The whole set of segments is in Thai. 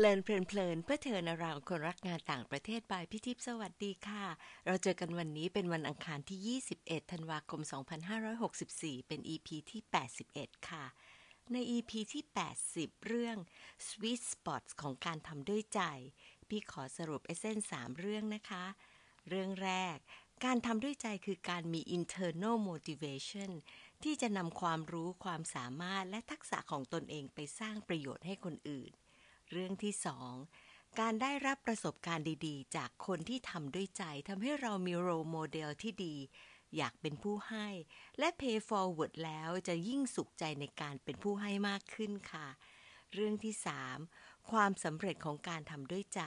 เลินเพลินๆเพื่อเธอนาราคนรักงานต่างประเทศบายพี่ทิพย์สวัสดีค่ะ เราเจอกันวันนี้เป็นวันอังคารที่ 21 ธันวาคม 2564 เป็น EP ที่ 81 ค่ะ ใน EP ที่ 80 เรื่อง Sweet Spots ของการทำด้วยใจ พี่ขอสรุปเอเซน3เรื่องนะคะ เรื่องแรก การทำด้วยใจคือการมี internal motivation ที่จะนำความรู้ความสามารถและทักษะของตนเองไปสร้างประโยชน์ให้คนอื่น เรื่องที่สองการได้รับประสบการณ์ดีๆ จากคนที่ทำด้วยใจทำให้เรามีโรโมเดลที่ดี อยากเป็นผู้ให้ และ pay forward แล้วจะยิ่งสุขใจในการเป็นผู้ให้มากขึ้นค่ะ เรื่องที่สามความสำเร็จของการทำด้วยใจ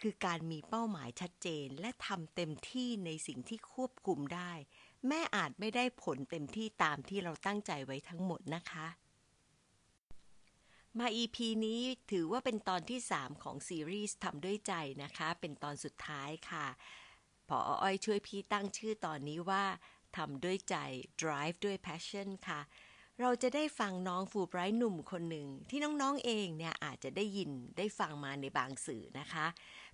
คือการมีเป้าหมายชัดเจนและทำเต็มที่ในสิ่งที่ควบคุมได้ แม่อาจไม่ได้ผลเต็มที่ตามที่เราตั้งใจไว้ทั้งหมดนะคะ มา EP นี้ถือว่าเป็นตอนที่ 3 ของซีรีส์ทำด้วยใจนะคะ เป็นตอนสุดท้ายค่ะ พออ้อยช่วยพี่ตั้งชื่อตอนนี้ว่าทำด้วยใจ drive ด้วย passion ค่ะ เราจะได้ฟังน้องฟูไบรท์หนุ่มคนหนึ่ง ที่น้องๆเองเนี่ยอาจจะได้ยินได้ฟังมาในบางสื่อนะคะ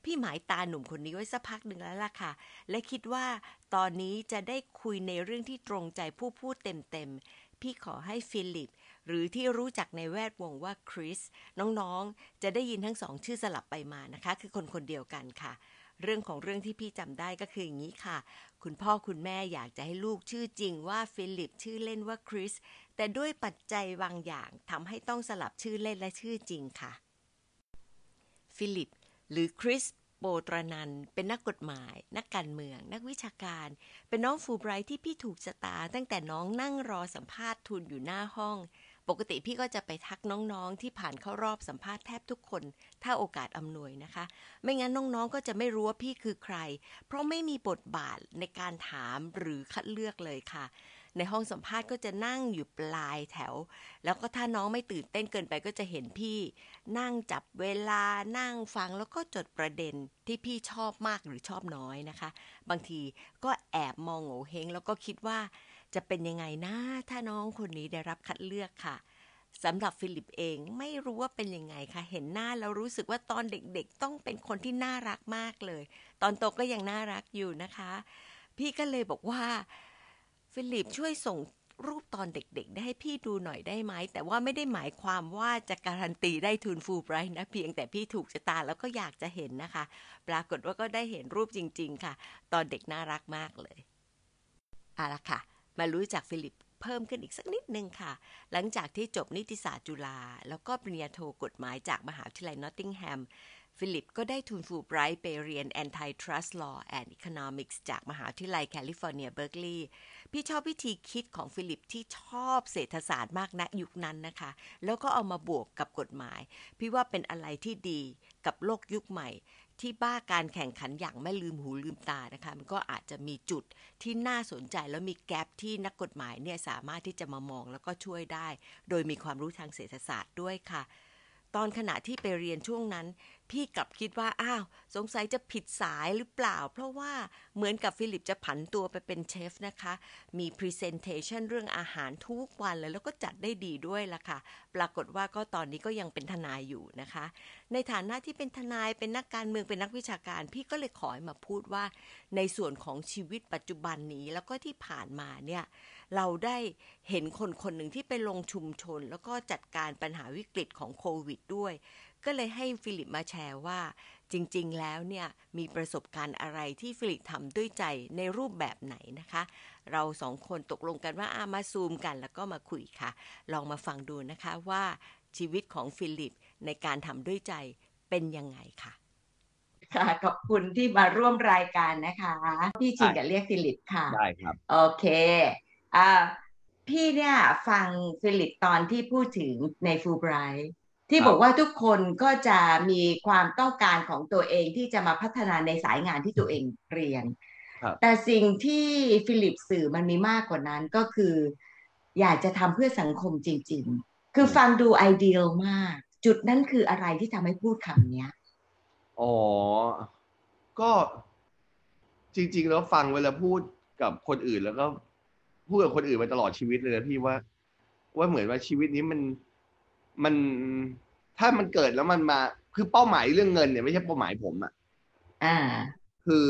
พี่หมายตาหนุ่มคนนี้ไว้สักพักหนึ่งแล้วล่ะค่ะ และคิดว่าตอนนี้จะได้คุยในเรื่องที่ตรงใจผู้พูดเต็มๆ พี่ขอให้ฟิลิป หรือที่รู้จักในแวดวงว่าคริสน้องๆ จะได้ยินทั้งสองชื่อสลับไปมานะคะ คือคนคนเดียวกันค่ะ เรื่องของเรื่องที่พี่จำได้ก็คืออย่างนี้ค่ะ คุณพ่อคุณแม่อยากจะให้ลูกชื่อจริงว่าฟิลิปชื่อเล่นว่าคริสแต่ด้วยปัจจัยบางอย่างทำให้ต้องสลับชื่อเล่นและชื่อจริงค่ะ ฟิลิป หรือคริสโบตรนันเป็นนักกฎหมาย นักการเมือง นักวิชาการ เป็นน้องฟูไบรท์ที่พี่ถูกชะตา ตั้งแต่น้องนั่งรอสัมภาษณ์ทุนอยู่หน้าห้อง ปกติพี่ก็จะไปทักน้องๆ ที่ผ่านเข้ารอบสัมภาษณ์แทบทุกคน ถ้าโอกาสอำนวยนะคะ ไม่งั้นน้องๆ ก็จะไม่รู้ว่าพี่คือใคร เพราะไม่มีบทบาทในการถามหรือคัดเลือกเลยค่ะ ในห้องสัมภาษณ์ก็จะนั่งอยู่ปลายแถว แล้วก็ถ้าน้องไม่ตื่นเต้นเกินไปก็จะเห็นพี่ นั่งจับเวลานั่งฟังแล้วก็จดประเด็นที่พี่ชอบมากหรือชอบน้อยนะคะ บางทีก็แอบมองโหงวเฮ้งแล้วก็คิดว่า จะเป็นยังไงนะถ้าน้องคนนี้ได้รับคัดเลือกค่ะสำหรับฟิลิปเองไม่รู้ว่าเป็นยังไงคะเห็นหน้าแล้วรู้สึกว่าตอนเด็กๆ ต้องเป็นคนที่น่ารักมากเลย ตอนโตก็ยังน่ารักอยู่นะคะ พี่ก็เลยบอกว่า ฟิลิปช่วยส่งรูปตอนเด็กๆ ได้ให้พี่ดูหน่อยได้ไหม แต่ว่าไม่ได้หมายความว่าจะการันตีได้ทุนฟูลไบรท์นะ เพียงแต่พี่ถูกชะตาแล้วก็อยากจะเห็นนะคะ ปรากฏว่าก็ได้เห็นรูปจริง ๆ ค่ะ ตอนเด็กน่ารักมากเลยเอาละค่ะ มารู้จักฟิลิปเพิ่มขึ้นอีกสักนิดนึงค่ะ หลังจากที่จบนิติศาสตร์จุฬาแล้วก็ปริญญาโทกฎหมายจากมหาวิทยาลัยนอตติงแฮมฟิลิปก็ได้ทุนฟูลไบรท์ไปเรียน Antitrust Law and Economics จากมหาวิทยาลัยแคลิฟอร์เนียเบิร์กลีย์พี่ชอบวิธีคิดของฟิลิปที่ชอบเศรษฐศาสตร์มากนะยุคนั้นนะคะ แล้วก็เอามาบวกกับกฎหมาย พี่ว่าเป็นอะไรที่ดีกับโลกยุคใหม่ ที่บ้าการแข่งขันอย่างไม่ลืมหูลืมตานะคะ มันก็อาจจะมีจุดที่น่าสนใจแล้วมีแกลบที่นักกฎหมายเนี่ยสามารถที่จะมามองแล้วก็ช่วยได้ โดยมีความรู้ทางเศรษฐศาสตร์ด้วยค่ะ ตอนขณะที่ไปเรียนช่วงนั้น พี่กลับคิดว่าอ้าว สงสัยจะผิดสายหรือเปล่า เพราะว่าเหมือนกับฟิลิปจะผันตัวไปเป็นเชฟนะคะ มี Presentation เรื่องอาหารทุกวันเลยแล้วก็จัดได้ดีด้วยล่ะค่ะ ปรากฏว่าก็ตอนนี้ก็ยังเป็นทนายอยู่นะคะ ในฐานะที่เป็นทนายเป็นนักการเมืองเป็นนักวิชาการ พี่ก็เลยขอให้มาพูดว่าในส่วนของชีวิตปัจจุบันนี้แล้วก็ที่ผ่านมาเนี่ย เราได้เห็นคนคนหนึ่งที่ไปลงชุมชน แล้วก็จัดการปัญหาวิกฤตของโควิดด้วย ก็เลยให้ฟิลิปมาแชร์ว่า จริง ๆ แล้วเนี่ยมีประสบการณ์อะไรที่ฟิลิปทำด้วยใจในรูปแบบไหนนะคะ เราสองคนตกลงกันว่าเอามาซูมกันแล้วก็มาคุยค่ะ ลองมาฟังดูนะคะว่าชีวิตของฟิลิปในการทำด้วยใจเป็นยังไงค่ะค่ะขอบคุณที่มาร่วมรายการนะคะ พี่ชินกับเรียกฟิลิปค่ะ ได้ครับ โอเคอ่า พี่เนี่ยฟังฟิลิปตอนที่พูดถึงในฟูลไบรท์ที่ครับบอกว่าทุกคนก็จะมีความต้องการของตัวเองที่จะมาพัฒนาในสายงานที่ตัวเองเรียนครับแต่สิ่งที่ฟิลิปสื่อมันมีมากกว่านั้นก็คือ อยากจะทำเพื่อสังคมจริง ๆ คือฟังดูไอเดียลมาก จุดนั้นคืออะไรที่ทำให้พูดคำเนี้ยอ๋อ ก็จริง ๆ แล้วฟังเวลาพูดกับคนอื่นแล้วก็ พูดกับคนอื่นมาตลอดชีวิตเลยนะพี่ว่า ว่าเหมือนว่าชีวิตนี้มันมันถ้ามันเกิดแล้วมันมา คือเป้าหมายเรื่องเงินเนี่ยไม่ใช่เป้าหมายผมอะอ่า คือ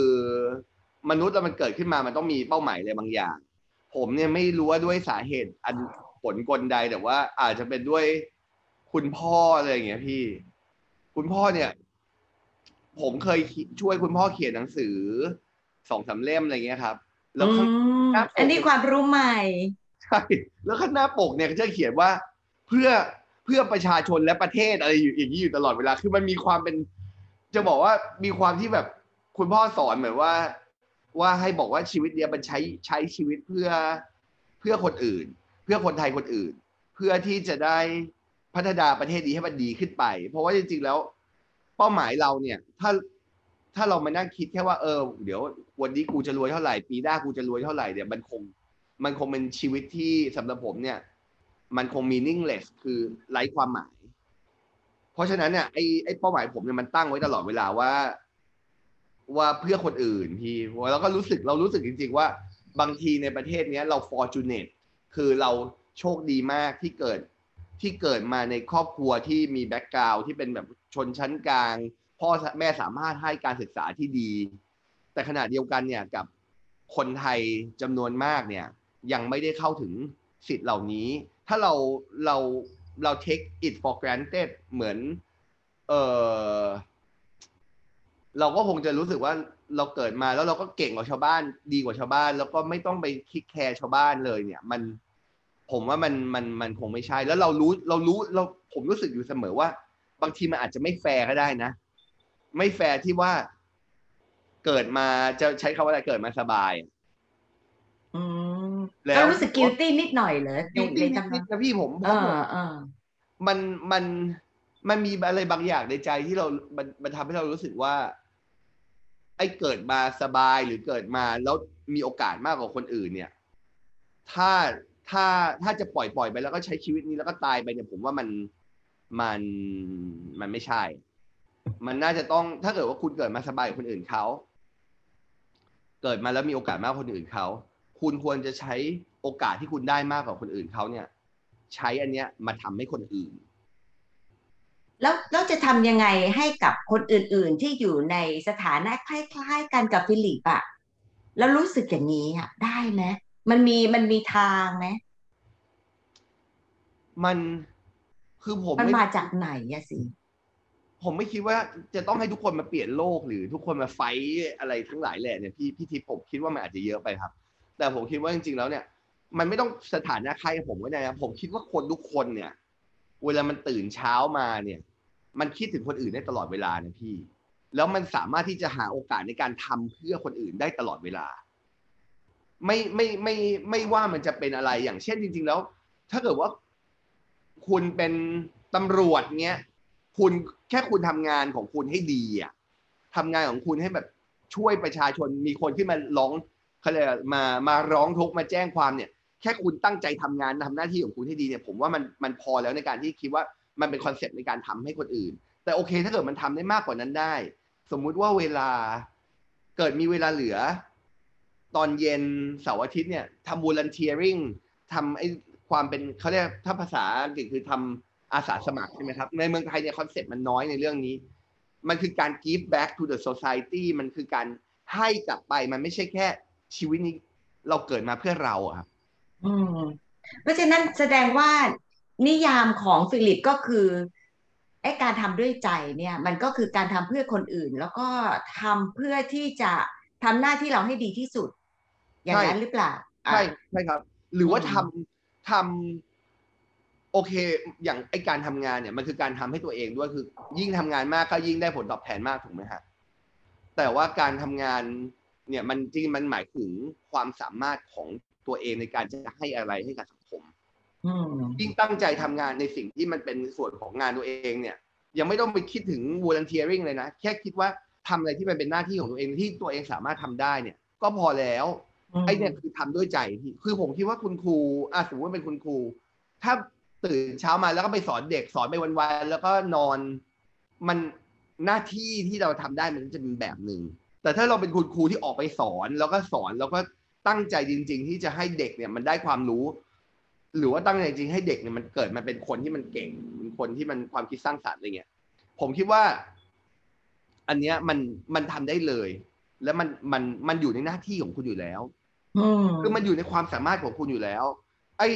มนุษย์เรามันเกิดขึ้นมามันต้องมีเป้าหมายอะไรบางอย่าง ผมเนี่ยไม่รู้ว่าด้วยสาเหตุอันผลกลใดแต่ว่า อาจจะเป็นด้วยคุณพ่ออะไรอย่างเงี้ยพี่ คุณพ่อเนี่ย ผมเคยช่วยคุณพ่อเขียนหนังสือสองสามเล่มอะไรเงี้ยครับ แล้วอืข้างมหน้าปกอันนี้ความรู้ใหม่ ใช่ แล้วข้างหน้าปกเนี่ยก็จะเขียนว่าเพื่อเพื่อประชาชนและประเทศอะไรอยู่อย่างนี้อยู่ตลอดเวลา คือมันมีความเป็น จะบอกว่ามีความที่แบบคุณพ่อสอนเหมือนว่า ว่าให้บอกว่าชีวิตเนี้ยมันใช้ใช้ชีวิตเพื่อเพื่อคนอื่น เพื่อคนไทยคนอื่น เพื่อที่จะได้พัฒนาประเทศนี้ให้มันดีขึ้นไป เพราะว่าจริงๆแล้ว เป้าหมายเราเนี่ย ถ้าถ้าเรามานั่งคิดแค่ว่าเออ เดี๋ยว วันนี้กูจะรวยเท่าไหร่ ปีหน้ากูจะรวยเท่าไหร่เนี่ยมันคงมันคงเป็นชีวิตที่สำหรับผมเนี่ย มันคง meaningless คือไร้ความหมาย เพราะฉะนั้นเนี่ยไอ้ไอ้เป้าหมายผมเนี่ยมันตั้งไว้ตลอดเวลาว่า ว่าเพื่อคนอื่นพี่แล้วก็รู้สึกเรารู้สึกจริง ๆ ว่าบางทีในประเทศเนี้ยเรา fortunate คือเราโชคดีมากที่เกิดที่เกิดมาในครอบครัวที่มีแบ็กกราวที่เป็นแบบชนชั้นกลาง พ่อแม่สามารถให้การศึกษาที่ดี แต่ขณะเดียวกันเนี่ยกับคนไทยจำนวนมากเนี่ยยังไม่ได้เข้าถึงสิทธิ์เหล่านี้ ถ้าเราเราเรา take it for granted เหมือนเออเราก็คงจะรู้สึกว่าเราเกิดมาแล้วเราก็เก่งกว่าชาวบ้าน ดีกว่าชาวบ้าน แล้วก็ไม่ต้องไปคิดแคร์ชาวบ้านเลยเนี่ย มันผมว่ามันมันมันคงไม่ใช่ แล้วเรารู้เรารู้เราผมรู้สึกอยู่เสมอว่า บางทีมันอาจจะไม่แฟร์ก็ได้นะ ไม่แฟร์ที่ว่า เกิดมาจะใช้คำว่าอะไรเกิดมาสบายอืมแล้วก็รู้สึก guilty นิดหน่อยเหรอในจริงในๆทำนนิองดๆนะพี่ผมเออเออมันมันมันมีอะไรบางอย่างในใจที่เรามันมันทำให้เรารู้สึกว่า ไอ้เกิดมาสบายหรือเกิดมาแล้วมีโอกาสมากกว่าคนอื่น เนี่ย ถ้าถ้าถ้าจะปล่อยปล่อยไปแล้วก็ใช้ชีวิตนี้แล้วก็ตายไปเนี่ยผมว่ามันมันมันไม่ใช่ มันน่าจะต้องถ้าเกิดว่าคุณเกิดมาสบายกว่าคนอื่นเขา เกิดมาแล้วมีโอกาสมากกว่าคนอื่นเขา คุณควรจะใช้โอกาสที่คุณได้มากกว่าคนอื่นเขาเนี่ย ใช้อันเนี้ยมาทำให้คนอื่น แล้วแล้วจะทำยังไงให้กับคนอื่น ๆ ที่อยู่ในสถานะคล้ายๆกันกับฟิลิปอะแล้วรู้สึกอย่างนี้อะได้ไหมมันมีมันมีทางไหมมันคือผมมันไม่มาจากไหนอะสิ ผมไม่คิดว่าจะต้องให้ทุกคนมาเปลี่ยนโลกหรือทุกคนมาไฟอะไรทั้งหลายแหละเนี่ยพี่พี่ทิพย์ผมคิดว่ามันอาจจะเยอะไปครับ แต่ผมคิดว่าจริงๆแล้วเนี่ย มันไม่ต้องสถานะใครผมก็ได้นะผมคิดว่าคนทุกคนเนี่ย เวลามันตื่นเช้ามาเนี่ย มันคิดถึงคนอื่นได้ตลอดเวลานะพี่ แล้วมันสามารถที่จะหาโอกาสในการทำเพื่อคนอื่นได้ตลอดเวลา ไม่ไม่ไม่ไม่ว่ามันจะเป็นอะไรอย่างเช่นจริง ๆ แล้ว ถ้าเกิดว่าคุณเป็นตำรวจเนี้ย คุณแค่คุณทำงานของคุณให้ดีอะทำงานของคุณให้แบบช่วยประชาชนมีคนที่มาร้องเขาเลยกมามาร้องทุกข์มาแจ้งความเนี่ย แค่คุณตั้งใจทำงานทำหน้าที่ของคุณให้ดีเนี่ย ผมว่ามันมันพอแล้วในการที่คิดว่ามันเป็นคอนเซ็ปต์ในการทำให้คนอื่น แต่โอเค ถ้าเกิดมันทำได้มากกว่านั้นได้ สมมุติว่าเวลาเกิดมีเวลาเหลือ ตอนเย็นเสาร์อาทิตย์เนี่ยทำ volunteering ทำไอ้ความเป็นเขาเรียกถ้าภาษาอังกฤษคือทำ อาสาสมัครใช่ไหมครับในเมืองไทยเนี่ยคอนเซ็ปต์มันน้อยในเรื่องนี้ มันคือการ give back to the society มันคือการให้กลับไปมันไม่ใช่แค่ชีวิตนี้เราเกิดมาเพื่อเราอะครับอืมเพราะฉะนั้นแสดงว่านิยามของฟิลิปก็คือไอ้การทำด้วยใจเนี่ย มันก็คือการทำเพื่อคนอื่น แล้วก็ทำเพื่อที่จะทำหน้าที่เราให้ดีที่สุด อย่างนั้นหรือเปล่าอะใช่ใช่ครับ หรือว่าอืมทำทำ โอเค อย่างไอการทำงานเนี่ยมันคือการทำให้ตัวเองด้วยคือ ยิ่งทำงานมากก็ยิ่งได้ผลตอบแทนมากถูกไหมฮะแต่ว่าการทำงานเนี่ยมันจริงมันหมายถึงความสามารถของตัวเองในการจะให้อะไรให้กับสังคมอืมยิ่งตั้งใจทำงานในสิ่งที่มันเป็นส่วนของงานตัวเองเนี่ย ยังไม่ต้องไปคิดถึง volunteering เลยนะแค่คิดว่าทำอะไรที่มันเป็นหน้าที่ของตัวเองที่ตัวเองสามารถทำได้เนี่ย ก็พอแล้วไอเนี่ยคือทำด้วยใจพี่คือผมคิดว่าคุณครูอะสมมติว่าเป็นคุณครู ถ้า ตื่นเช้ามาแล้วก็ไปสอนเด็กสอนไปวันๆแล้วก็นอน มันหน้าที่ที่เราทำได้มันจะเป็นแบบหนึ่งแต่ถ้าเราเป็นคุณครูที่ออกไปสอนแล้วก็สอนแล้วก็ตั้งใจจริง ๆ ที่จะให้เด็กเนี่ยมันได้ความรู้ หรือว่าตั้งใจจริงๆให้เด็กเนี่ยมันเกิดมาเป็นคนที่มันเก่งเป็นคนที่มันความคิดสร้างสรรค์อะไรเงี้ย ผมคิดว่า อันเนี้ยมันมันทำได้เลย แล้วมันมันมันอยู่ในหน้าที่ของคุณอยู่แล้วอืมคือมันอยู่ในความสามารถของคุณอยู่แล้ว ไอ้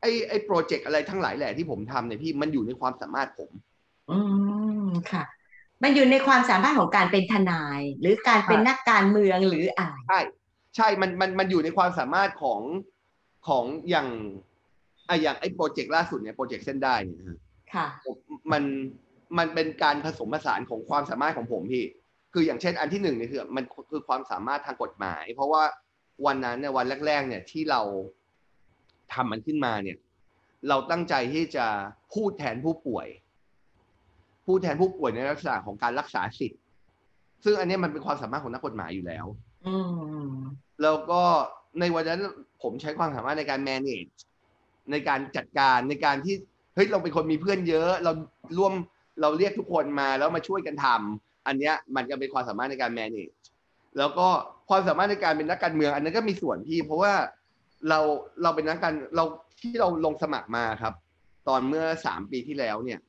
ไอ้ไอ้โปรเจกต์อะไรทั้งหลายแหละที่ผมทำเนี่ยพี่มันอยู่ในความสามารถผม อืมค่ะ มันอยู่ในความสามารถของการเป็นทนาย หรือการเป็นใช่นักการเมืองหรืออะไรใช่ใช่มันมันมันอยู่ในความสามารถของของอย่างไอะอย่างไอ้โปรเจกต์ล่าสุดเนี่ยโปรเจกต์เส้นได้เนี่ยนะฮะค่ะผมมันมันเป็นการผสมผสานของความสามารถของผมพี่ คืออย่างเช่นอันที่หนึ่งเนี่ยคือมันคือความสามารถทางกฎหมาย เพราะว่าวันนั้นเนี่ยวันแรก ๆ เนี่ยที่เรา ทำมันขึ้นมาเนี่ย เราตั้งใจที่จะพูดแทนผู้ป่วย พูดแทนผู้ป่วยในลักษณะของการรักษาสิทธิ์ ซึ่งอันเนี้ยมันเป็นความสามารถของนักกฎหมายอยู่แล้วอืมแล้วก็ในวันนั้นผมใช้ความสามารถในการ manage ในการจัดการในการที่เฮ้ยเราเป็นคนมีเพื่อนเยอะ เราร่วมเราเรียกทุกคนมาแล้วมาช่วยกันทำอันเนี้ยมันก็เป็นความสามารถในการ manage แล้วก็ความสามารถในการเป็นนักการเมือง อันนั้นก็มีส่วนพี่ เพราะว่า เราเราเป็นนักการเราที่เราลงสมัครมาครับ ตอนเมื่อสามปีที่แล้วเนี่ย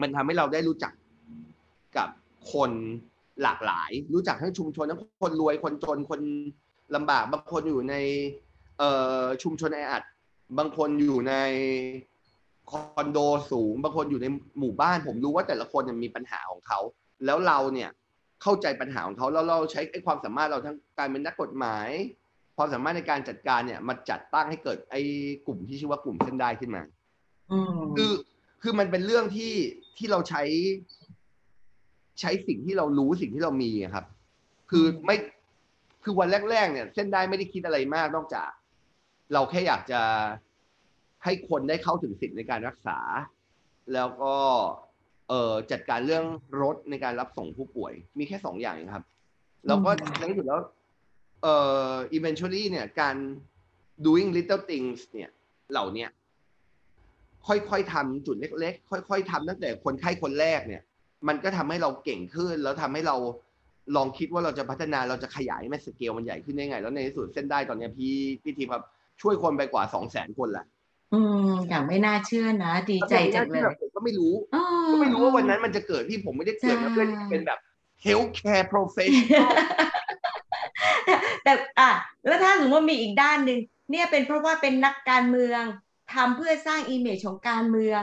มันทำให้เราได้รู้จักกับคนหลากหลาย รู้จักทั้งชุมชนทั้งคนรวยคนจนคนลำบากบางคนอยู่ในเอ่อชุมชนแออัดบางคนอยู่ในคอนโดสูง บางคนอยู่ในหมู่บ้าน ผมรู้ว่าแต่ละคนมีปัญหาของเขา แล้วเราเนี่ยเข้าใจปัญหาของเขาแล้วเราใช้ไอ้ความสามารถเราทั้งการเป็นนักกฎหมาย ความสามารถในการจัดการเนี่ยมาจัดตั้งให้เกิดไอ้กลุ่มที่ชื่อว่ากลุ่มเส้นได้ขึ้นมาอืมคือคือมันเป็นเรื่องที่ที่เราใช้ ใช้สิ่งที่เรารู้สิ่งที่เรามีอะครับ คือไม่คือวันแรก ๆ เนี่ย เส้นได้ไม่ได้คิดอะไรมากนอกจาก เราแค่อยากจะให้คนได้เข้าถึงสิทธิ์ในการรักษา แล้วก็เอ่อจัดการเรื่องรถในการรับส่งผู้ป่วย มีแค่สองอย่างเองครับแล้วก็ในที่สุดแล้ว เอ่อ eventually เนี่ยการ doing little things เนี่ยเหล่าเนี้ยค่อยๆทำจุดเล็ก ๆ ค่อย ๆทำตั้งแต่คนไข้คนแรกเนี่ย มันก็ทำให้เราเก่งขึ้น แล้วทำให้เราลองคิดว่าเราจะพัฒนาเราจะขยายให้มันสเกลมันใหญ่ขึ้นได้ไง แล้วในที่สุดเส้นได้ตอนเนี้ยพี่พี่ทีมครับช่วยคนไปกว่าสองแสนคนละอืมอย่างไม่น่าเชื่อนะ ดีใจจังเลยผมก็ไม่รู้อ๋อก็ไม่รู้ว่าวันนั้นมันจะเกิดพี่ผมไม่ได้เกิดมาเพื่อที่จะเป็นแบบ healthcare professional แต่อะแล้วถ้าสมมติว่ามีอีกด้านหนึ่งเนี่ยเป็นเพราะว่าเป็นนักการเมืองทำเพื่อสร้าง image ของการเมือง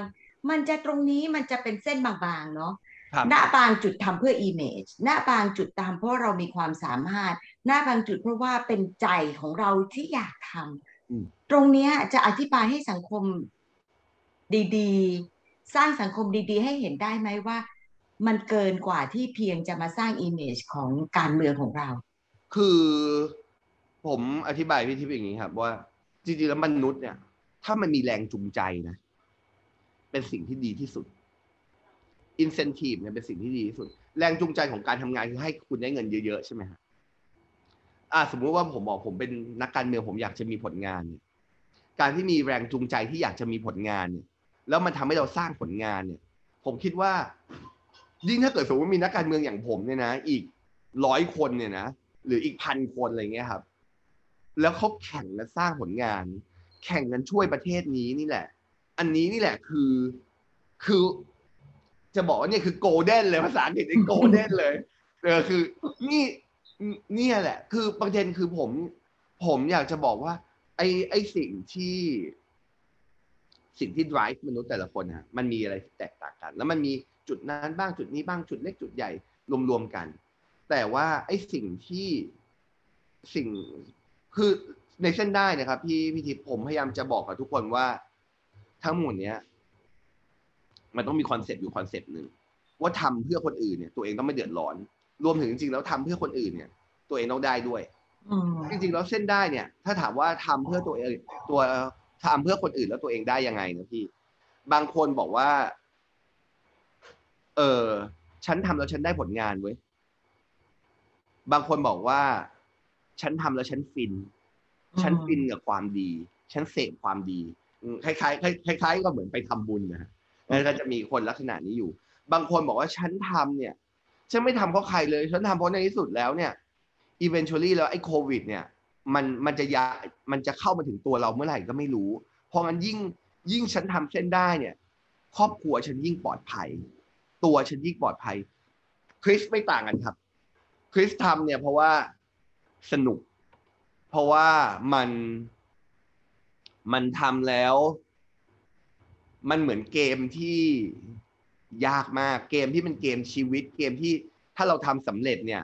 มันจะตรงนี้มันจะเป็นเส้นบางๆเนาะครับณบางจุดทำเพื่อ image ณบางจุดทำเพราะเรามีความสามารถณบางจุดเพราะว่าเป็นใจของเราที่อยากทอืมำตรงเนี้ยจะอธิบายให้สังคมดีๆ สร้างสังคมดีๆ ให้เห็นได้ไหมว่า มันเกินกว่าที่เพียงจะมาสร้างอิมเมจของการเมืองของเรา คือผมอธิบายพี่ทิพย์อย่างนี้ครับว่าจริงๆแล้วมนุษย์เนี่ย ถ้ามันมีแรงจูงใจนะ เป็นสิ่งที่ดีที่สุด incentive เนี่ยเป็นสิ่งที่ดีที่สุด แรงจูงใจของการทำงานคือให้คุณได้เงินเยอะๆใช่ไหมฮะอ่าสมมุติว่าผมบอกผมเป็นนักการเมืองผมอยากจะมีผลงานเนี่ยการที่มีแรงจูงใจที่อยากจะมีผลงานเนี่ย แล้วมันทำให้เราสร้างผลงานเนี่ย ผมคิดว่ายิ่งถ้าเกิดสมมติว่ามีนักการเมืองอย่างผมเนี่ยนะ อีกร้อยคนเนี่ยนะ หรืออีกพันคนอะไรเงี้ยครับ แล้วเขาแข่งและสร้างผลงาน แข่งกันช่วยประเทศนี้นี่แหละ อันนี้นี่แหละคือคือ จะบอกว่าเนี่ยคือโกลเด้นเลยภาษาอังกฤษนี่โกลเด้นเลยเออคือ นี่เนี่ยแหละ คือประเด็นคือผม ผมอยากจะบอกว่า ไอ้ไอ้สิ่งที่ สิ่งที่ drive มนุษย์แต่ละคนฮะมันมีอะไรที่แตกต่างกัน แล้วมันมีจุดนั้นบ้างจุดนี้บ้างจุดเล็กจุดใหญ่รวมๆกัน แต่ว่าไอ้สิ่งที่สิ่งคือในเส้นได้นะครับ พี่พี่ทิพย์ผมพยายามจะบอกกับทุกคนว่าทั้งหมดเนี้ย มันต้องมีคอนเซปต์อยู่คอนเซปต์หนึ่งว่าทำเพื่อคนอื่นเนี่ย ตัวเองต้องไม่เดือดร้อน รวมถึงจริงๆแล้วทำเพื่อคนอื่นเนี่ย ตัวเองต้องได้ด้วยอืมจริงๆแล้วเส้นด้ายเนี่ย ถ้าถามว่าทำเพื่อตัวเองตัวทำเพื่อคนอื่นแล้วตัวเองได้ยังไงนะพี่ บางคนบอกว่า เออฉันทำแล้วฉันได้ผลงานเว้ย บางคนบอกว่า ฉันทำแล้วฉันฟิน ฉันฟินกับความดี ฉันเสพความดีอืมคล้ายๆคล้าย ๆ คล้าย ๆ ก็เหมือนไปทำบุญนะฮะแล้วก็จะมีคนลักษณะนี้อยู่ บางคนบอกว่าฉันทำเนี่ย ฉันไม่ทำเพราะใครเลย ฉันทำเพราะในที่สุดแล้วเนี่ย eventually แล้วไอ้โควิด เนี่ย มันมันจะยามันจะเข้ามาถึงตัวเราเมื่อไหร่ก็ไม่รู้ เพราะงั้นยิ่งยิ่งฉันทำเส้นได้เนี่ย ครอบครัวฉันยิ่งปลอดภัย ตัวฉันยิ่งปลอดภัยคริสไม่ต่างกันครับ คริสทำเนี่ยเพราะว่าสนุก เพราะว่ามันมันทำแล้ว มันเหมือนเกมที่ยากมากเกมที่เป็นเกมชีวิต เกมที่ถ้าเราทำสำเร็จเนี่ย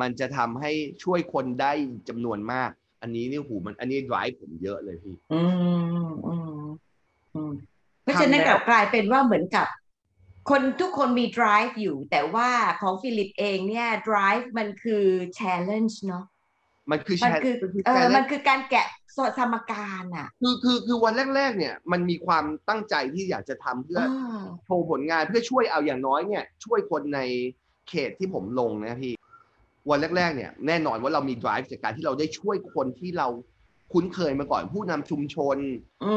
มันจะทำให้ช่วยคนได้จำนวนมาก อันนี้นี่หูมัน อันนี้ drive ผมเยอะเลยพี่ อืมอืมอืมเพราะฉะนั้นกลับกลายเป็นว่าเหมือนกับ คนทุกคนมี drive อยู่ แต่ว่าของฟิลิปเองเนี่ย drive มันคือ challenge เนาะมันคือมันคือ challenge เออ challenge มันคือการแกะสมการอะ คือคือคือวันแรก ๆ เนี่ย มันมีความตั้งใจที่อยากจะทำเพื่ออ่าโชว์ผลงานเพื่อช่วยเอาอย่างน้อยเนี่ย ช่วยคนในเขตที่ผมลงนะพี่ วันแรก ๆ เนี่ย แน่นอนว่าเรามี drive จากการที่เราได้ช่วยคนที่เราคุ้นเคยมาก่อนผู้นำชุมชน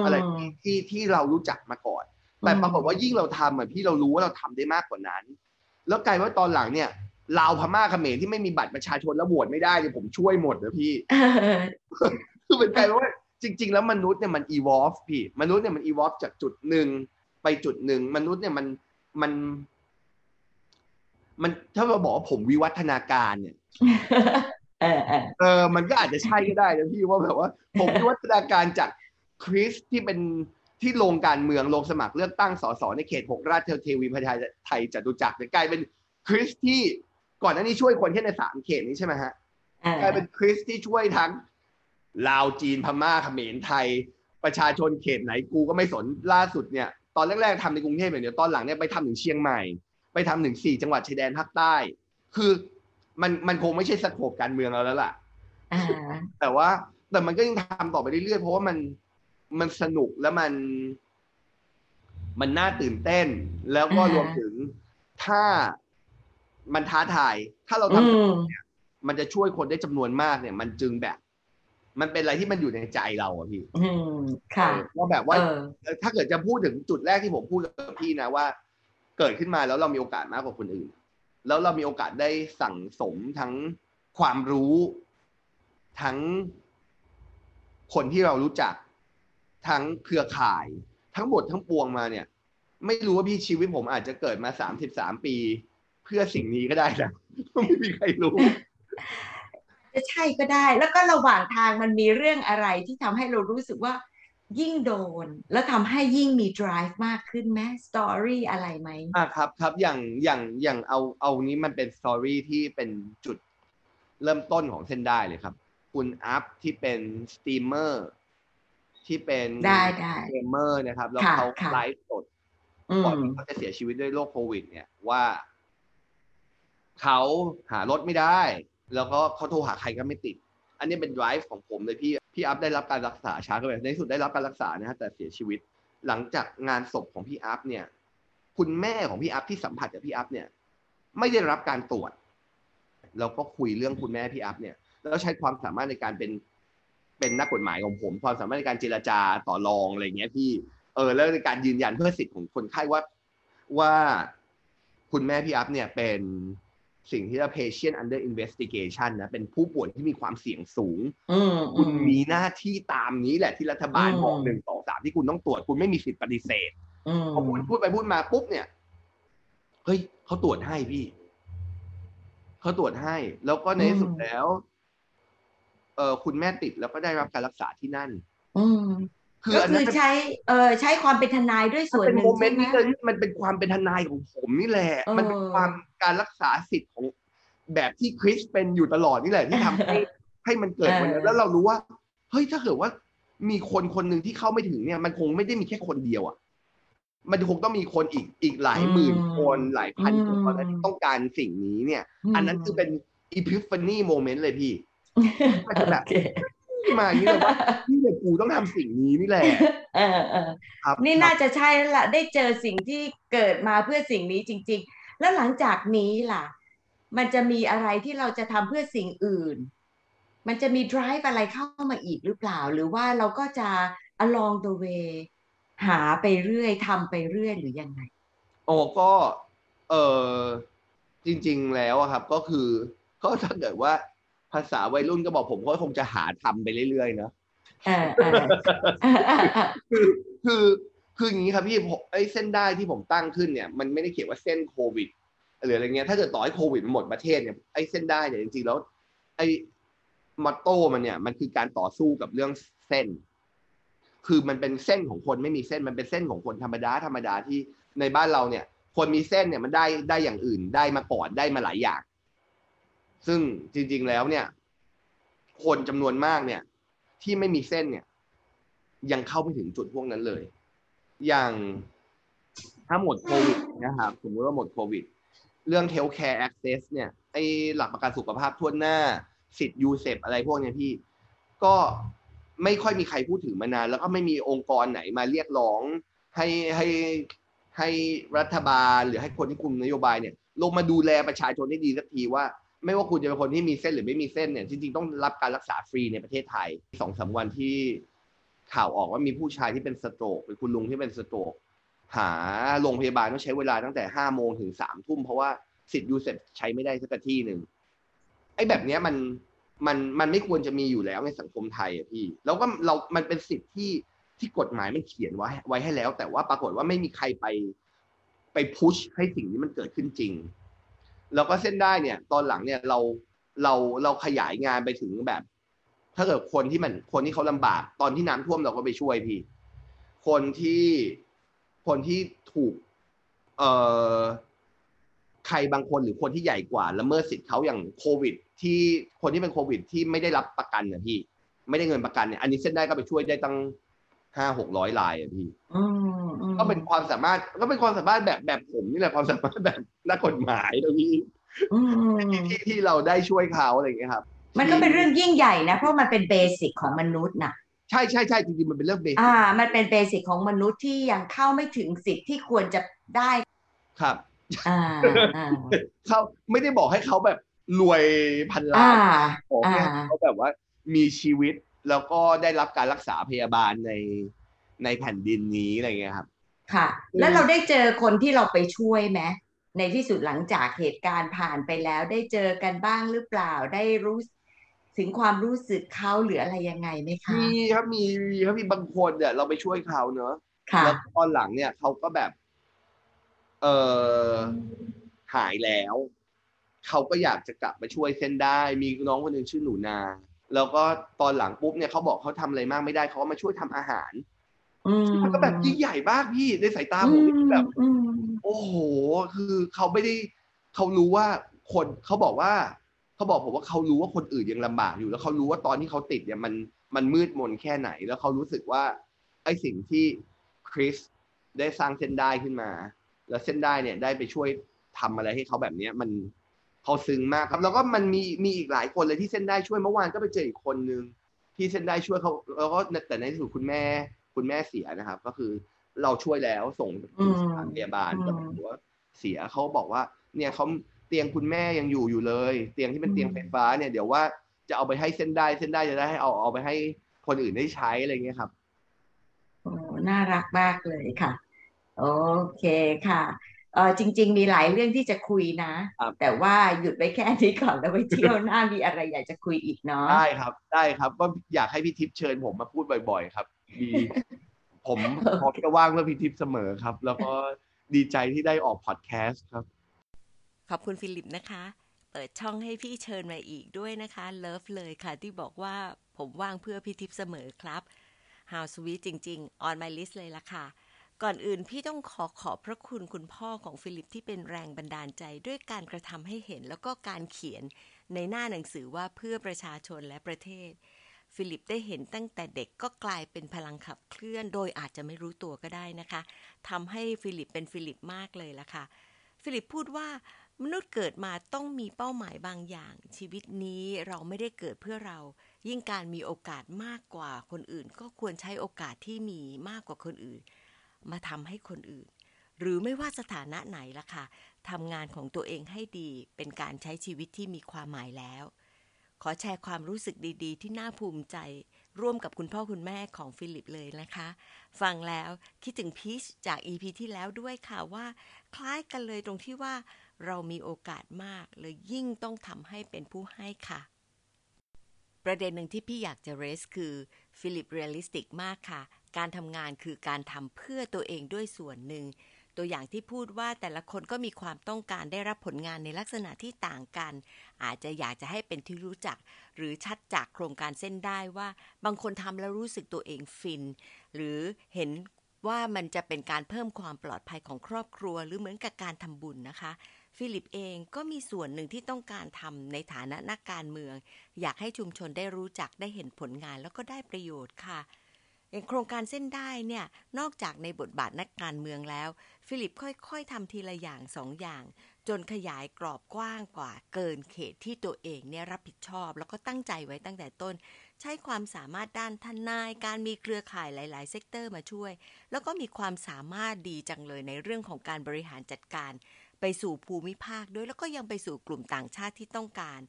มอะไรที่ที่ที่เรารู้จักมาก่อน แต่อืมปรากฏว่ายิ่งเราทำอะพี่เรารู้ว่าเราทำได้มากกว่านั้น แล้วกลายว่าตอนหลังเนี่ยลาวพม่าเขมรที่ไม่มีบัตรประชาชนแล้วโหวตไม่ได้เนี่ยผมช่วยหมดนะพี่เออคือเป็นกลายเป็นว่าจริง ๆ แล้วมนุษย์เนี่ยมัน evolve พี่ มนุษย์เนี่ยมัน evolve จากจุดหนึ่งไปจุดหนึ่งมนุษย์เนี่ยมันมัน มันถ้าเราบอกว่าผมวิวัฒนาการเนี่ยเออเออเออมันก็อาจจะใช่ก็ได้นะพี่ว่าแบบว่า ผมวิวัฒนาการจากคริสที่เป็น ที่ลงการเมืองลงสมัครเลือกตั้งสสในเขตหกราชเทวีพญาไทยจตุจักรเนี่ยกลายเป็นคริสที่ก่อนหน้านี้ช่วยคนแค่ในสามเขตนี้ใช่ไหมฮะเออกลายเป็นคริสที่ช่วยทั้งลาวจีนพม่าเขมรไทย ประชาชนเขตไหนกูก็ไม่สนล่าสุดเนี่ย ตอนแรกๆทำในกรุงเทพอย่างเดียวตอนหลังเนี่ยไปทำถึงเชียงใหม่ ไปทำถึงสี่จังหวัดชายแดนภาคใต้ คือมันมันคงไม่ใช่สโคปการเมืองเราแล้วล่ะอ่าแต่ว่าแต่มันก็ยังทำต่อไปเรื่อยๆเพราะว่ามัน มันสนุกแล้วมัน มันน่าตื่นเต้น แล้วก็รวมถึงถ้ามันท้าทาย ถ้าเราอืทำมมันจะช่วยคนได้จำนวนมากเนี่ย มันจึงแบบ มันเป็นอะไรที่มันอยู่ในใจเราอะพี่อืมค่ะเออว่าแบบว่าเออถ้าเกิดจะพูดถึงจุดแรกที่ผมพูดกับพี่นะว่า เกิดขึ้นมาแล้วเรามีโอกาสมากกว่าคนอื่น แล้วเรามีโอกาสได้สั่งสมทั้งความรู้ ทั้งคนที่เรารู้จัก ทั้งเครือข่าย ทั้งหมดทั้งปวงมาเนี่ย ไม่รู้ว่าพี่ชีวิตผมอาจจะเกิดมาสามสิบสามปี เพื่อสิ่งนี้ก็ได้นะไม่มีใครรู้จะใช่ก็ได้ แล้วก็ระหว่างทางมันมีเรื่องอะไรที่ทำให้เรารู้สึกว่ายิ่งโดน แล้วทำให้ยิ่งมี drive มากขึ้นไหม story อะไรไหมอ่าครับครับอย่างอย่างอย่างเอาเอานี้มันเป็น story ที่เป็นจุดเริ่มต้นของเส้นด้ายเลยครับ คุณอัพที่เป็นสตรีมเมอร์ ที่เป็นได้ได้เกมเมอร์นะครับ แล้วค่ะเขาค่ะไลฟ์สดอืมก่อนมที่เขาจะเสียชีวิตด้วยโรคโควิด เนี่ยว่าเขาหารถไม่ได้ แล้วก็เขาโทรหาใครก็ไม่ติด อันนี้เป็น drive ของผมเลยพี่พี่อัพได้รับการรักษาช้าก็ไปในที่สุดได้รับการรักษานะฮะแต่เสียชีวิต หลังจากงานศพของพี่อัพเนี่ย คุณแม่ของพี่อัพที่สัมผัสกับพี่อัพเนี่ย ไม่ได้รับการตรวจ เราก็คุยเรื่องคุณแม่พี่อัพเนี่ยแล้วใช้ความสามารถในการเป็น เป็นนักกฎหมายของผม ความสามารถในการเจรจาต่อรองอะไรเงี้ยพี่เออแล้วในการยืนยันเพื่อสิทธิ์ของคนไข้ว่าว่าคุณแม่พี่อัพเนี่ยเป็นสิ่งที่เรียกว่า patient under investigation นะ เป็นผู้ป่วยที่มีความเสี่ยงสูงอืมคุณมีหน้าที่ตามนี้แหละที่รัฐบาลอืมบอกหนึ่งสองสามที่คุณต้องตรวจ คุณไม่มีสิทธิ์ปฏิเสธอืมพอพูดพูดไปพูดมาปุ๊บเนี่ย เฮ้ยเขาตรวจให้พี่ เขาตรวจให้ แล้วก็ในที่สุดแล้ว เออคุณแม่ติดแล้วก็ได้รับการรักษาที่นั่น อืมคือก็อันคืนั้อนใช้เออใช้ความเป็นทนายด้วยส่วนเป็นหนึ่โมงเมใช่นต์ไหมนี้เลยมันเป็นความเป็นทนายของผมนี่แหละเออมันเป็นความการรักษาสิทธิ์ของแบบที่คริสเป็นอยู่ตลอดนี่แหละที่ทำให้ให้มันเกิดวันนี้แล้วเรารู้ว่า เฮ้ยถ้าเกิดว่ามีคนคนหนึ่งที่เข้าไม่ถึงเนี่ย มันคงไม่ได้มีแค่คนเดียวอะ มันคงต้องมีคนอีกอีกหลายหมื่นคนหลายพันคนตอนนั้นที่ต้องการสิ่งนี้เนี่ย อันนั้นคือเป็นอีพิฟานีโมเมนต์เลยพี่ มันจะแบบโอเคมาอย่างนี้เลยว่าพี่เนี่ยกูต้องทำสิ่งนี้นี่แหละเออเออครับนี่น่าจะใช่แล้วล่ะ ได้เจอสิ่งที่เกิดมาเพื่อสิ่งนี้จริง ๆ แล้วหลังจากนี้ล่ะ มันจะมีอะไรที่เราจะทำเพื่อสิ่งอื่น มันจะมี drive อะไรเข้ามาอีกหรือเปล่า หรือว่าเราก็จะ along the way หาไปเรื่อยทำไปเรื่อยหรือยังไงโอ้ก็ เออจริง ๆ แล้วอะครับ ก็คือก็ถ้าเกิดว่า ภาษาวัยรุ่นก็บอกผมก็คงจะหาทำไปเรื่อยๆเนาะเออเออคือคือคืออย่างนี้ครับพี่ผมไอ้เส้นได้ที่ผมตั้งขึ้นเนี่ย มันไม่ได้เขียนว่าเส้นโควิดหรืออะไรเงี้ยถ้าเกิดต่อให้โควิดมันหมดประเทศเนี่ยไอ้เส้นได้เนี่ยจริงๆแล้ว ไอ้มอตโต้มันเนี่ย มันคือการต่อสู้กับเรื่องเส้น คือมันเป็นเส้นของคนไม่มีเส้นมันเป็นเส้นของคนธรรมดาธรรมดาที่ในบ้านเราเนี่ย คนมีเส้นเนี่ยมันได้ได้อย่างอื่นได้มาก่อนได้มาหลายอย่าง ซึ่งจริง ๆแล้วเนี่ย คนจำนวนมากเนี่ย ที่ไม่มีเส้นเนี่ย ยังเข้าไม่ถึงจุดพวกนั้นเลย อย่างถ้าหมดโควิดนะครับสมมติว่าหมดโควิด เรื่อง healthcare access เนี่ยไอหลักประกันสุขภาพทั่วหน้า สิทธิ์ยูเซปอะไรพวกเนี้ยพี่ ก็ไม่ค่อยมีใครพูดถึงมานาน แล้วก็ไม่มีองค์กรไหนมาเรียกร้อง ให้ให้ให้รัฐบาลหรือให้คนที่คุมนโยบายเนี่ย ลงมาดูแลประชาชนให้ดีสักทีว่า ไม่ว่าคุณจะเป็นคนที่มีเส้นหรือไม่มีเส้นเนี่ยจริงๆต้องรับการรักษาฟรีในประเทศไทยสองสาวันที่ข่าวออกว่ามีผู้ชายที่เป็นสโตรกเป็นคุณลุงที่เป็นสโตรกหาโรงพยาบาลต้องใช้เวลาตั้งแต่ห้าโมงถึงสามทุ่มเพราะว่าสิทธิ์ยูเซปใช้ไม่ได้สักที่หนึ่งไอ้แบบเนี้ยมันมันมันไม่ควรจะมีอยู่แล้วในสังคมไทยอะพี่ แล้วก็เรา มันเป็นสิทธิ์ที่ที่กฎหมายมันเขียนไว้ไว้ให้แล้ว แต่ว่าปรากฏว่าไม่มีใครไปไปพุชให้สิ่งนี้มันเกิดขึ้นจริง แล้วก็เส้นได้เนี่ย ตอนหลังเนี่ยเราเราเราขยายงานไปถึงแบบ ถ้าเกิดคนที่มันคนที่เขาลำบาก ตอนที่น้ำท่วมเราก็ไปช่วยพี่ คนที่คนที่ถูก เอ่อใครบางคนหรือคนที่ใหญ่กว่าละเมิดสิทธิ์เขาอย่างโควิด ที่คนที่เป็นโควิด ที่ไม่ได้รับประกันนะพี่ ไม่ได้เงินประกันเนี่ยอันนี้เส้นได้ก็ไปช่วยได้ตั้ง ห้าหกร้อยลายอะพี่ก็เป็นความสามารถก็เป็นความสามารถแบบแบบผมนี่แหละความสามารถแบบนักกฎหมายนะพี่ที่ที่เราได้ช่วยเขาอะไรอย่างเงี้ยครับ มันก็เป็นเรื่องยิ่งใหญ่นะเพราะมันเป็นเบสิกของมนุษย์นะใช่ใช่ใช่จริงๆมันเป็นเรื่องเบสิกอ่า มันเป็นเบสิกของมนุษย์ที่ยังเข้าไม่ถึงสิทธิ์ที่ควรจะได้ครับเขาไม่ได้บอกให้เขาแบบรวยพันล้านบอกให้เขาแบบว่ามีชีวิต แล้วก็ได้รับการรักษาพยาบาลในในแผ่นดินนี้อะไรเงี้ยครับ ค่ะ แล้วเราได้เจอคนที่เราไปช่วยไหมในที่สุดหลังจากเหตุการณ์ผ่านไปแล้ว ได้เจอกันบ้างหรือเปล่าได้รู้ถึงความรู้สึกเขาหรืออะไรยังไงไหมคะมีครับมีมีครับมีบางคนเนี่ยเราไปช่วยเขาเนอะแล้วตอนหลังเนี่ยเขาก็แบบ เออหายแล้ว เขาก็อยากจะกลับมาช่วยเส้นได้ มีน้องคนหนึ่งชื่อหนูนา แล้วก็ตอนหลังปุ๊บเนี่ยเขาบอกเขาทำอะไรมากไม่ได้เขาก็มาช่วยทำอาหารมันก็แบบยิ่งใหญ่มากพี่ในสายตาผมแบบ โอ้โห คือเขาไม่ได้เขารู้ว่าคนเขาบอกว่าเขาบอกผมว่าเขารู้ว่าคนอื่นยังลำบากอยู่ แล้วเขารู้ว่าตอนที่เขาติดเนี่ยมันมันมืดมนแค่ไหน แล้วเขารู้สึกว่าไอ้สิ่งที่คริสได้สร้างเส้นได้ขึ้นมา แล้วเส้นได้เนี่ยได้ไปช่วยทำอะไรให้เขาแบบเนี้ยมัน เขาซึ้งมากครับ แล้วก็มันมีมีอีกหลายคนเลยที่เส้นได้ช่วยเมื่อวานก็ไปเจออีกคนนึงที่เส้นได้ช่วยเขาแล้วก็แต่ในที่สุดคุณแม่คุณแม่เสียนะครับ ก็คือเราช่วยแล้วส่งสถานพยาบาลก็บอกว่าเสียเขาบอกว่า เนี่ยเขาเตียงคุณแม่ยังอยู่อยู่เลย เตียงที่เป็นเตียงไฟฟ้าเนี่ยเดี๋ยวว่าจะเอาไปให้เส้นได้เส้นได้จะได้ให้เอาเอาไปให้คนอื่นได้ใช้อะไรเงี้ยครับโอ้น่ารักมากเลยค่ะ โอเคค่ะ เออจริง ๆ มีหลายเรื่องที่จะคุยนะ แต่ว่าหยุดไปแค่นี้ก่อนแล้วไปเที่ยวหน้ามีอะไรอยากจะคุยอีกเนาะได้ครับ ได้ครับก็อยากให้พี่ทิพย์เชิญผมมาพูดบ่อย ๆ ครับดีผมพร้อมจะว่างเพื่อพี่ทิพย์เสมอครับ แล้วก็ดีใจที่ได้ออกพอดแคสต์ครับ ขอบคุณฟิลิปนะคะ เปิดช่องให้พี่เชิญมาอีกด้วยนะคะ love เลยค่ะ ที่บอกว่าผมว่างเพื่อพี่ทิพย์เสมอครับ How sweet จริง ๆ on my list เลยละค่ะ ก่อนอื่นพี่ต้องขอขอบพระคุณคุณพ่อของฟิลิปที่เป็นแรงบันดาลใจด้วยการกระทำให้เห็น แล้วก็การเขียนในหน้าหนังสือว่าเพื่อประชาชนและประเทศ ฟิลิปได้เห็นตั้งแต่เด็กก็กลายเป็นพลังขับเคลื่อน โดยอาจจะไม่รู้ตัวก็ได้นะคะทำให้ฟิลิปเป็นฟิลิปมากเลยล่ะค่ะ ฟิลิปพูดว่ามนุษย์เกิดมาต้องมีเป้าหมายบางอย่าง ชีวิตนี้เราไม่ได้เกิดเพื่อเรา ยิ่งการมีโอกาสมากกว่าคนอื่น ก็ควรใช้โอกาสที่มีมากกว่าคนอื่น มาทำให้คนอื่น หรือไม่ว่าสถานะไหนล่ะค่ะทำงานของตัวเองให้ดีเป็นการใช้ชีวิตที่มีความหมายแล้ว ขอแชร์ความรู้สึกดีๆ ที่น่าภูมิใจ ร่วมกับคุณพ่อคุณแม่ของฟิลิปเลยนะคะ ฟังแล้วคิดถึงพีชจาก EP ที่แล้วด้วยค่ะว่า คล้ายกันเลยตรงที่ว่าเรามีโอกาสมากเลยยิ่งต้องทำให้เป็นผู้ให้ค่ะ ประเด็นหนึ่งที่พี่อยากจะ raise คือฟิลิป realistic มากค่ะ การทำงานคือการทำเพื่อตัวเองด้วยส่วนหนึ่ง ตัวอย่างที่พูดว่าแต่ละคนก็มีความต้องการได้รับผลงานในลักษณะที่ต่างกัน อาจจะอยากจะให้เป็นที่รู้จัก หรือชัดจากโครงการเส้นด้ายว่า บางคนทำแล้วรู้สึกตัวเองฟิน หรือเห็นว่ามันจะเป็นการเพิ่มความปลอดภัยของครอบครัว หรือเหมือนกับการทำบุญนะคะ ฟิลิปเองก็มีส่วนหนึ่งที่ต้องการทำในฐานะนักการเมือง อยากให้ชุมชนได้รู้จักได้เห็นผลงานแล้วก็ได้ประโยชน์ค่ะ โครงการเส้นด้ายเนี่ยนอกจากในบทบาทนักการเมืองแล้ว ฟิลิปค่อยๆทำทีละอย่างสองอย่าง จนขยายกรอบกว้างกว่าเกินเขตที่ตัวเองเนี่ยรับผิดชอบ แล้วก็ตั้งใจไว้ตั้งแต่ต้น ใช้ความสามารถด้านทนาย การมีเครือข่ายหลายๆ sector มาช่วย แล้วก็มีความสามารถดีจังเลยในเรื่องของการบริหารจัดการ ไปสู่ภูมิภาคด้วยแล้วก็ยังไปสู่กลุ่มต่างชาติที่ต้องการ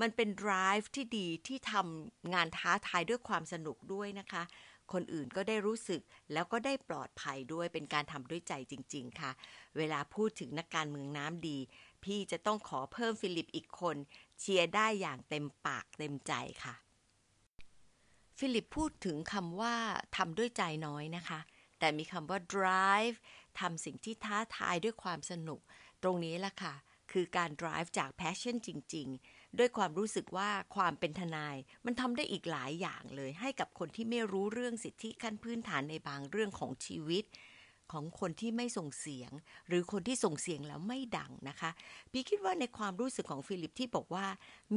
มันเป็น drive ที่ดีที่ทำงานท้าทายด้วยความสนุกด้วยนะคะ คนอื่นก็ได้รู้สึกแล้วก็ได้ปลอดภัยด้วยเป็นการทำด้วยใจจริง ๆ ค่ะ เวลาพูดถึงนักการเมืองน้ำดี พี่จะต้องขอเพิ่มฟิลิปอีกคน เชียร์ได้อย่างเต็มปากเต็มใจค่ะ ฟิลิปพูดถึงคำว่าทำด้วยใจน้อยนะคะ แต่มีคำว่า drive ทำสิ่งที่ท้าทายด้วยความสนุก ตรงนี้ละค่ะ คือการ drive จาก passion จริง ๆ ด้วยความรู้สึกว่าความเป็นทนายมันทำได้อีกหลายอย่างเลย ให้กับคนที่ไม่รู้เรื่องสิทธิขั้นพื้นฐานในบางเรื่องของชีวิต ของคนที่ไม่ส่งเสียง หรือคนที่ส่งเสียงแล้วไม่ดังนะคะ พี่คิดว่าในความรู้สึกของฟิลิปที่บอกว่า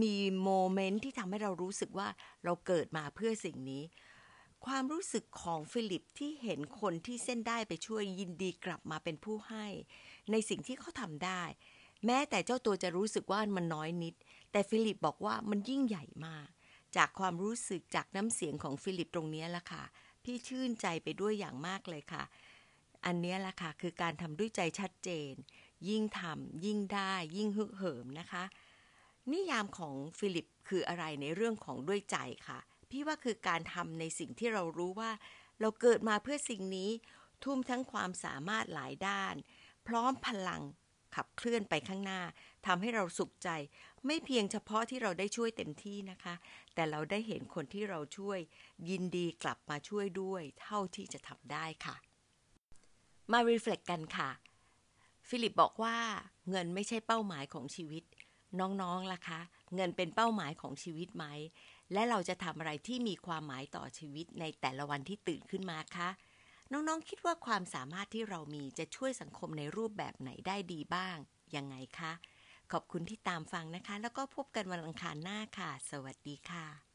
มีโมเมนต์ที่ทำให้เรารู้สึกว่าเราเกิดมาเพื่อสิ่งนี้ความรู้สึกของฟิลิปที่เห็นคนที่เซ็นได้ไปช่วยยินดีกลับมาเป็นผู้ให้ ในสิ่งที่เขาทำได้ แม้แต่เจ้าตัวจะรู้สึกว่ามันน้อยนิด แต่ฟิลิปบอกว่ามันยิ่งใหญ่มาก จากความรู้สึกจากน้ำเสียงของฟิลิปตรงนี้ละค่ะ พี่ชื่นใจไปด้วยอย่างมากเลยค่ะ อันนี้ละค่ะคือการทำด้วยใจชัดเจน ยิ่งทำยิ่งได้ยิ่งฮึกเหิมนะคะ นิยามของฟิลิปคืออะไรในเรื่องของด้วยใจค่ะ พี่ว่าคือการทำในสิ่งที่เรารู้ว่า เราเกิดมาเพื่อสิ่งนี้ ทุ่มทั้งความสามารถหลายด้าน พร้อมพลังขับเคลื่อนไปข้างหน้าทำให้เราสุขใจ ไม่เพียงเฉพาะที่เราได้ช่วยเต็มที่นะคะ แต่เราได้เห็นคนที่เราช่วยยินดีกลับมาช่วยด้วย เท่าที่จะทำได้ค่ะ มา reflect กันค่ะ ฟิลิปบอกว่าเงินไม่ใช่เป้าหมายของชีวิต น้องๆล่ะคะ เงินเป็นเป้าหมายของชีวิตไหม และเราจะทำอะไรที่มีความหมายต่อชีวิตในแต่ละวันที่ตื่นขึ้นมาคะน้องๆคิดว่าความสามารถที่เรามีจะช่วยสังคมในรูปแบบไหนได้ดีบ้าง ยังไงคะ ขอบคุณที่ตามฟังนะคะ แล้วก็พบกันวันอังคารหน้าค่ะ สวัสดีค่ะ